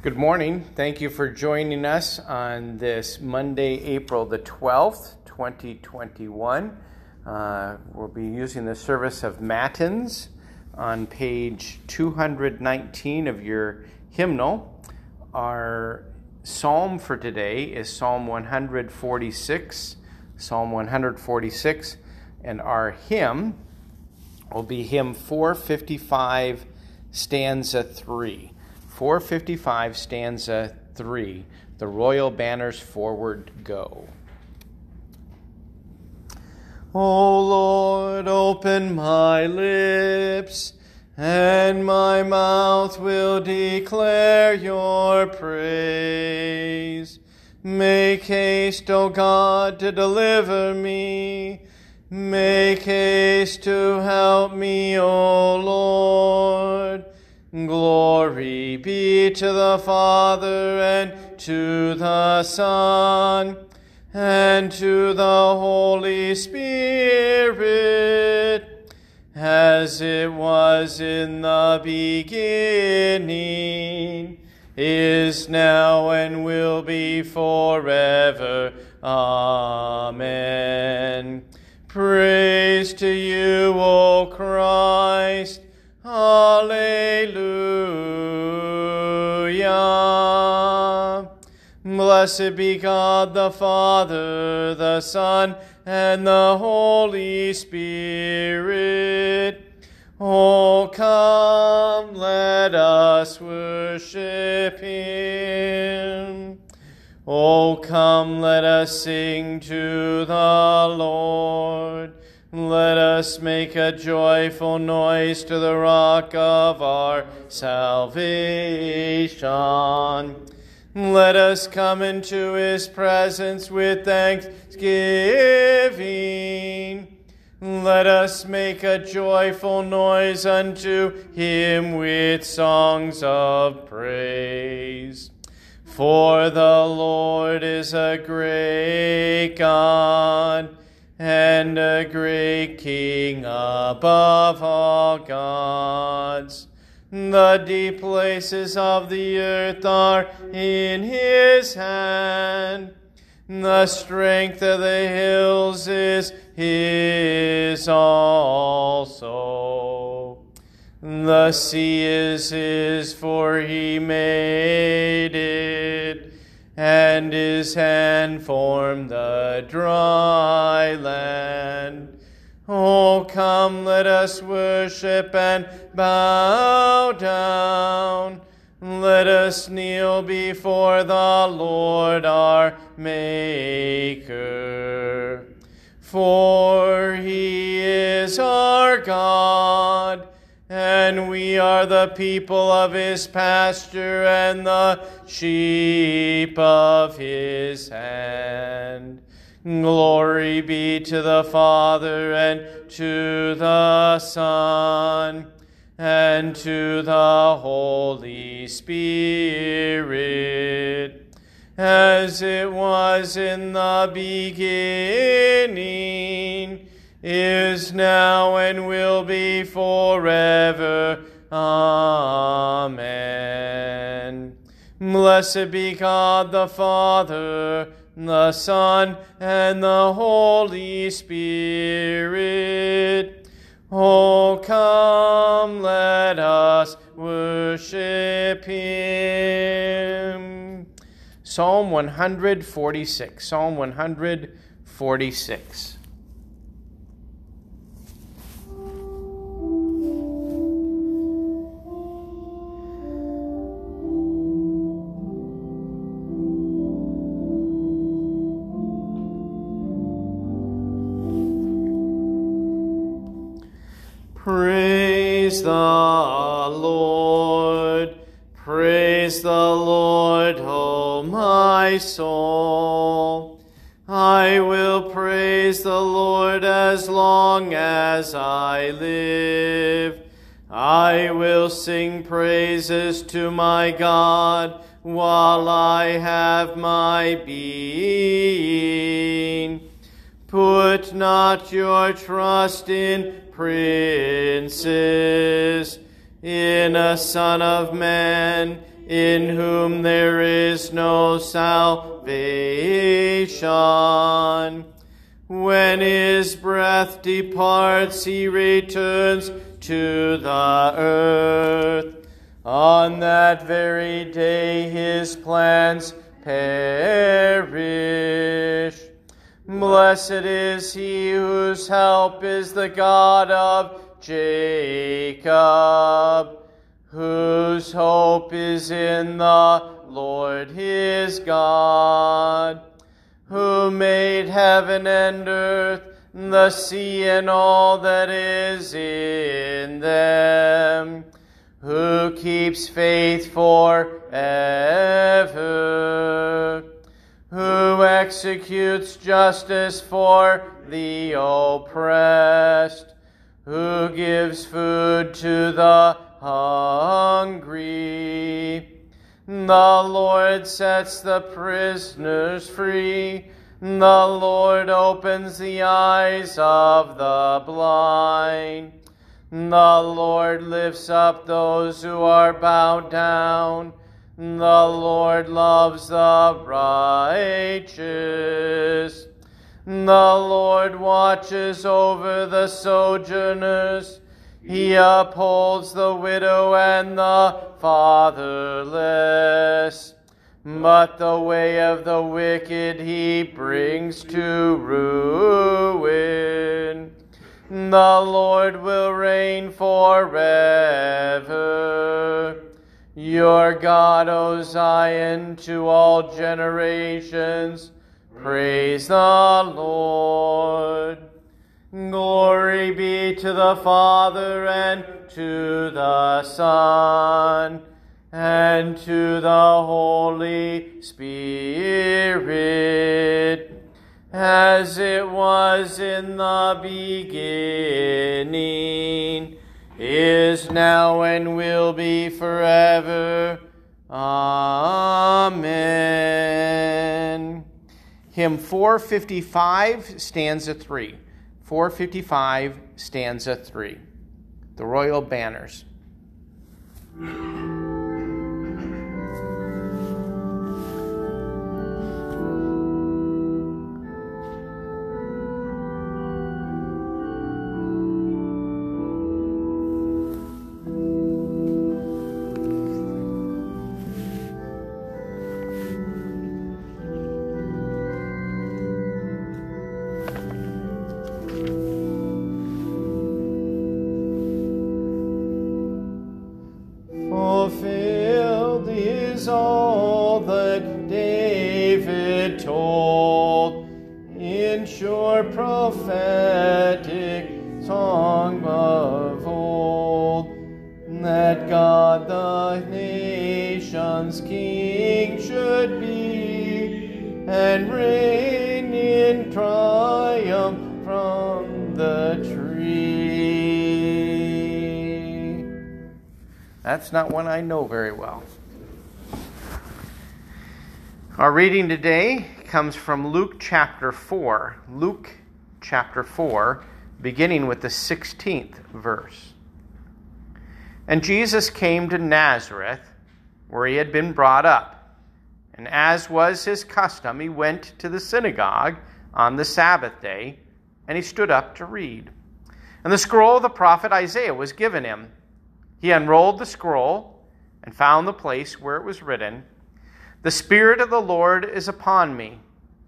Good morning. Thank you for joining us on this Monday, April the 12th, 2021. Uh, we'll be using the service of Matins on page 219 of your hymnal. Our psalm for today is Psalm 146, Psalm 146, and our hymn will be hymn 455, stanza 3. 455, stanza 3. The royal banners forward go. O Lord, open my lips, and my mouth will declare your praise. Make haste, O God, to deliver me. Make haste to help me, O Lord. Glory be to the Father and to the Son and to the Holy Spirit, as it was in the beginning, is now, and will be forever. Amen. Praise to you, O Christ. Blessed be God the Father, the Son, and the Holy Spirit. Oh, come, let us worship him. Oh, come, let us sing to the Lord. Let us make a joyful noise to the rock of our salvation. Let us come into his presence with thanksgiving. Let us make a joyful noise unto him with songs of praise. For the Lord is a great God and a great King above all gods. The deep places of the earth are in his hand. The strength of the hills is his also. The sea is his, for he made it, and his hand formed the dry land. Oh, come, let us worship and bow down. Let us kneel before the Lord our Maker. For he is our God, and we are the people of his pasture and the sheep of his hand. Glory be to the Father and to the Son and to the Holy Spirit, as it was in the beginning, is now, and will be forever. Amen. Blessed be God the Father the Son, and the Holy Spirit. Oh, come, let us worship Him. Psalm 146. Psalm 146. Praise the Lord. Praise the Lord, O my soul. I will praise the Lord as long as I live. I will sing praises to my God while I have my being. Put not your trust in princes, in a son of man, in whom there is no salvation. When his breath departs, he returns to the earth. On that very day, his plans perish. Blessed is he whose help is the God of Jacob, whose hope is in the Lord his God, who made heaven and earth, the sea and all that is in them, who keeps faith forever, who executes justice for the oppressed, who gives food to the hungry. The Lord sets the prisoners free. The Lord opens the eyes of the blind. The Lord lifts up those who are bowed down. The Lord loves the righteous. The Lord watches over the sojourners. He upholds the widow and the fatherless. But the way of the wicked he brings to ruin. The Lord will reign forever. Your God, O Zion, to all generations. Praise the Lord. Glory be to the Father and to the Son and to the Holy Spirit, as it was in the beginning, is now, and will be forever. Amen. Hymn 455, stanza 3. 455, stanza 3. The Royal Banners. Told in sure prophetic song of old that God the nation's king should be and reign in triumph from the tree. That's not one I know very well. Our reading today comes from Luke chapter 4. Luke chapter 4, beginning with the 16th verse. And Jesus came to Nazareth, where he had been brought up. And as was his custom, he went to the synagogue on the Sabbath day, and he stood up to read. And the scroll of the prophet Isaiah was given him. He unrolled the scroll and found the place where it was written The Spirit of the Lord is upon me,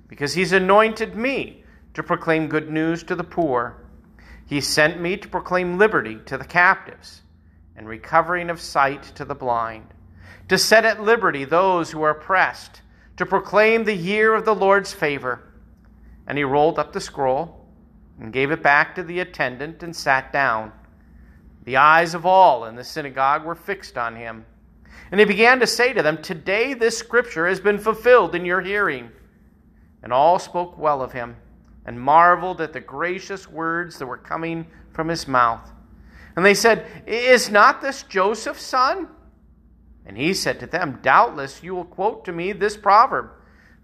because he's anointed me to proclaim good news to the poor. He sent me to proclaim liberty to the captives and recovering of sight to the blind, to set at liberty those who are oppressed, to proclaim the year of the Lord's favor. And he rolled up the scroll and gave it back to the attendant and sat down. The eyes of all in the synagogue were fixed on him. And he began to say to them, Today this scripture has been fulfilled in your hearing. And all spoke well of him and marveled at the gracious words that were coming from his mouth. And they said, Is not this Joseph's son? And he said to them, Doubtless you will quote to me this proverb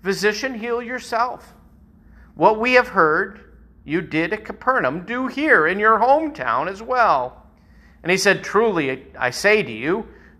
Physician, heal yourself. What we have heard you did at Capernaum, do here in your hometown as well. And he said, Truly, I say to you,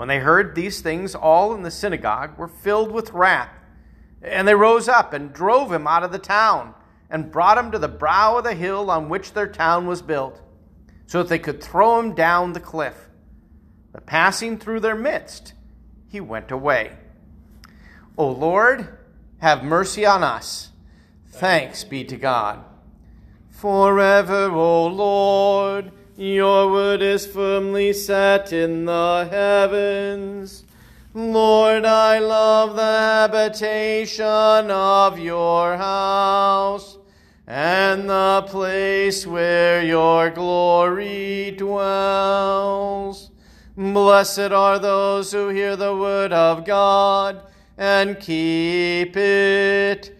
When they heard these things, all in the synagogue were filled with wrath. And they rose up and drove him out of the town, and brought him to the brow of the hill on which their town was built, so that they could throw him down the cliff. But passing through their midst, he went away. O Lord, have mercy on us. Thanks be to God. Forever, O Lord, your word is firmly set in the heavens. Lord, I love the habitation of your house and the place where your glory dwells. Blessed are those who hear the word of God and keep it.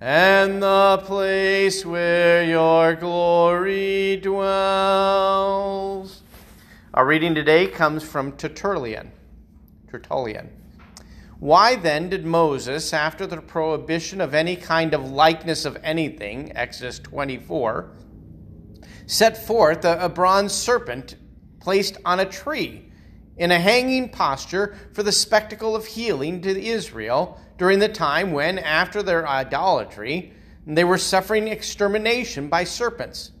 and the place where your glory dwells. Our reading today comes from Tertullian. Tertullian. Why then did Moses, after the prohibition of any kind of likeness of anything, Exodus 24, set forth a, a bronze serpent placed on a tree in a hanging posture for the spectacle of healing to Israel during the time when, after their idolatry, they were suffering extermination by serpents.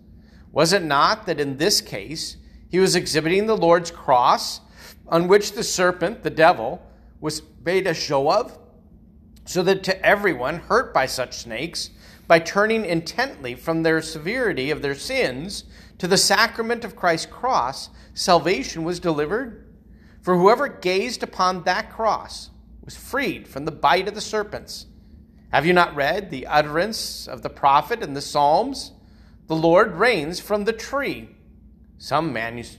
Was it not that in this case he was exhibiting the Lord's cross, on which the serpent, the devil, was made a show of? So that to everyone hurt by such snakes, by turning intently from their severity of their sins to the sacrament of Christ's cross, salvation was delivered? For whoever gazed upon that cross was freed from the bite of the serpents. Have you not read the utterance of the prophet in the Psalms? The Lord reigns from the tree. Some manus-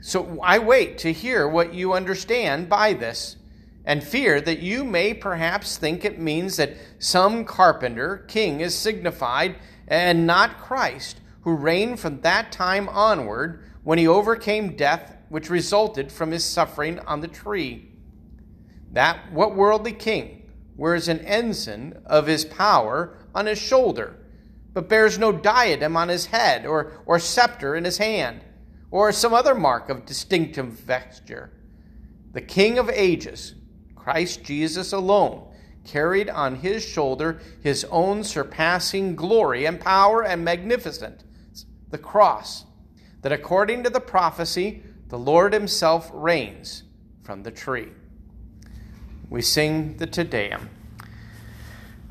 so I wait to hear what you understand by this, and fear that you may perhaps think it means that some carpenter king is signified, and not Christ, who reigned from that time onward when he overcame death which resulted from his suffering on the tree. That what worldly king wears an ensign of his power on his shoulder, but bears no diadem on his head, or, or scepter in his hand, or some other mark of distinctive vesture? The King of ages, Christ Jesus alone, carried on his shoulder his own surpassing glory and power and magnificence, the cross, that according to the prophecy the Lord Himself reigns from the tree. We sing the Te Deum.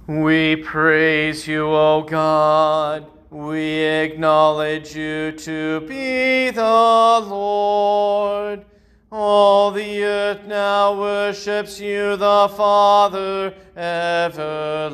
We praise you, O God. We acknowledge you to be the Lord. All the earth now worships you, the Father everlasting.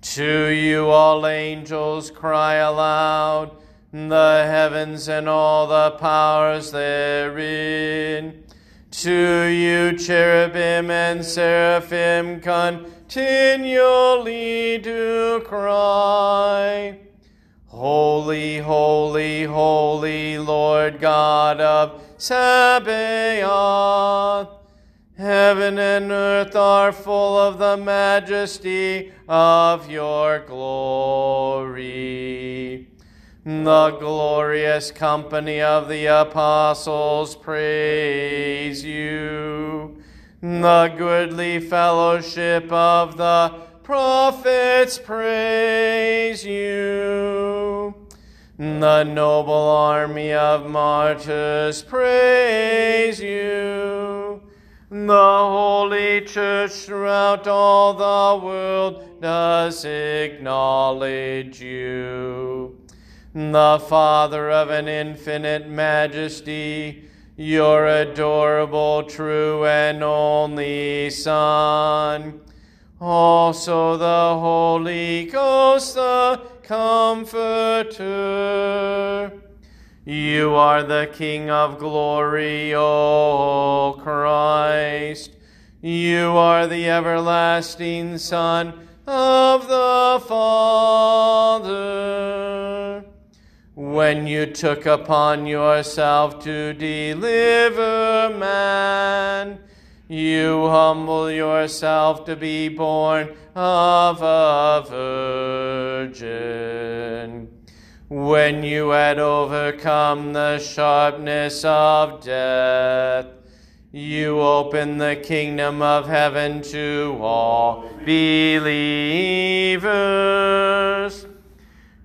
To you, all angels cry aloud the heavens and all the powers therein. To you, cherubim and seraphim, continually do cry. Holy, holy, holy, Lord God of Sabaoth. Heaven and earth are full of the majesty of your glory. The glorious company of the apostles praise you. The goodly fellowship of the prophets praise you. The noble army of martyrs praise you. The Holy Church throughout all the world does acknowledge you. The Father of an infinite majesty, your adorable, true, and only Son. Also the Holy Ghost, the Comforter. You are the King of glory, O Christ. You are the everlasting Son of the Father. When you took upon yourself to deliver man, you humble yourself to be born of a virgin. When you had overcome the sharpness of death, you opened the kingdom of heaven to all believers.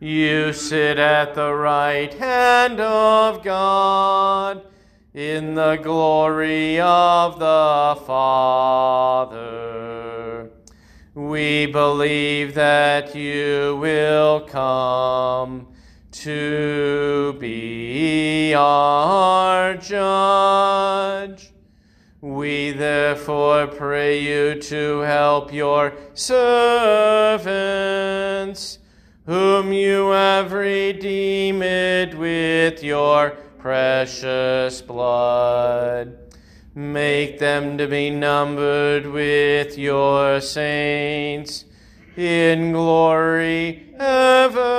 You sit at the right hand of God in the glory of the Father. We believe that you will come to be our judge. We therefore pray you to help your servants, whom you have redeemed with your precious blood. Make them to be numbered with your saints in glory everlasting.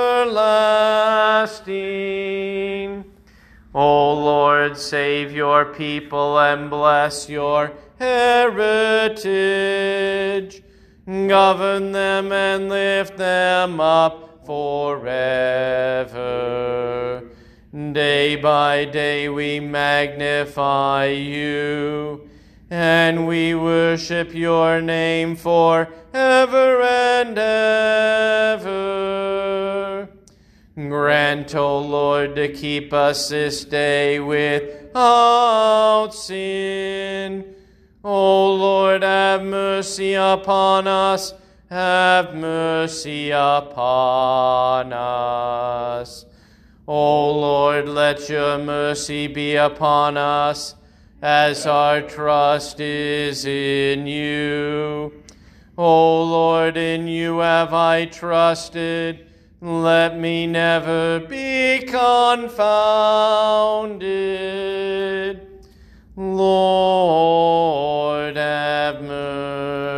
O Lord, save your people and bless your heritage. Govern them and lift them up forever. Day by day we magnify you and we worship your name for ever and ever. Grant, O Lord, to keep us this day without sin. O Lord, have mercy upon us. Have mercy upon us. O Lord, let your mercy be upon us as our trust is in you. O Lord, in you have I trusted. Let me never be confounded. Lord, have mercy.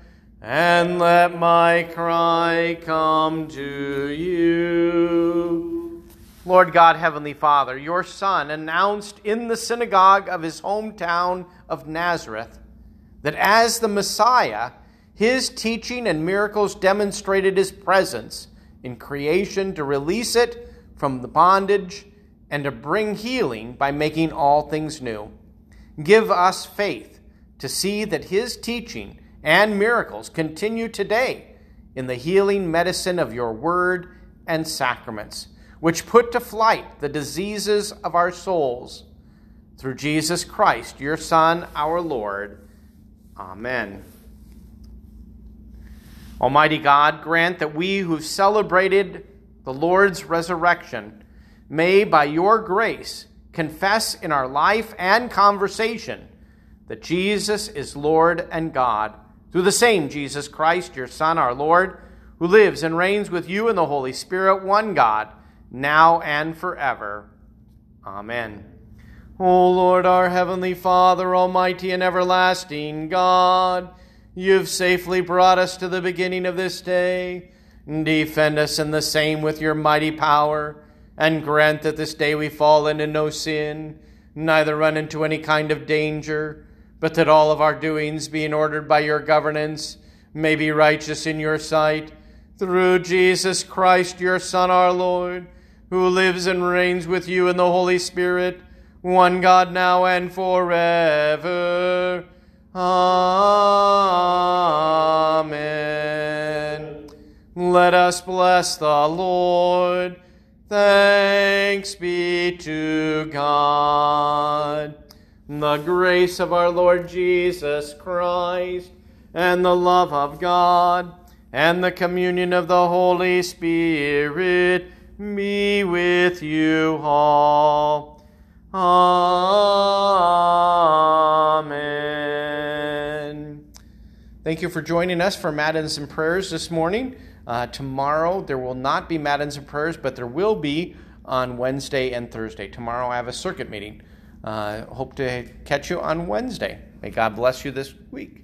and let my cry come to you. Lord God, Heavenly Father, your Son announced in the synagogue of his hometown of Nazareth that as the Messiah, his teaching and miracles demonstrated his presence in creation to release it from the bondage and to bring healing by making all things new. Give us faith to see that his teaching and miracles continue today in the healing medicine of your word and sacraments, which put to flight the diseases of our souls. Through Jesus Christ, your Son, our Lord. Amen. Almighty God, grant that we who've celebrated the Lord's resurrection may, by your grace, confess in our life and conversation that Jesus is Lord and God, through the same Jesus Christ, your Son, our Lord, who lives and reigns with you in the Holy Spirit, one God, now and forever. Amen. O Lord, our heavenly Father, almighty and everlasting God, you've safely brought us to the beginning of this day. Defend us in the same with your mighty power, and grant that this day we fall into no sin, neither run into any kind of danger, but that all of our doings, being ordered by your governance, may be righteous in your sight through Jesus Christ, your Son, our Lord, who lives and reigns with you in the Holy Spirit, one God now and forever. Amen. Let us bless the Lord. Thanks be to God. The grace of our Lord Jesus Christ and the love of God and the communion of the Holy Spirit be with you all. Amen. Thank you for joining us for Matins and Prayers this morning. Uh, tomorrow there will not be Matins and Prayers, but there will be on Wednesday and Thursday. Tomorrow I have a circuit meeting. Uh, hope to catch you on Wednesday. May God bless you this week.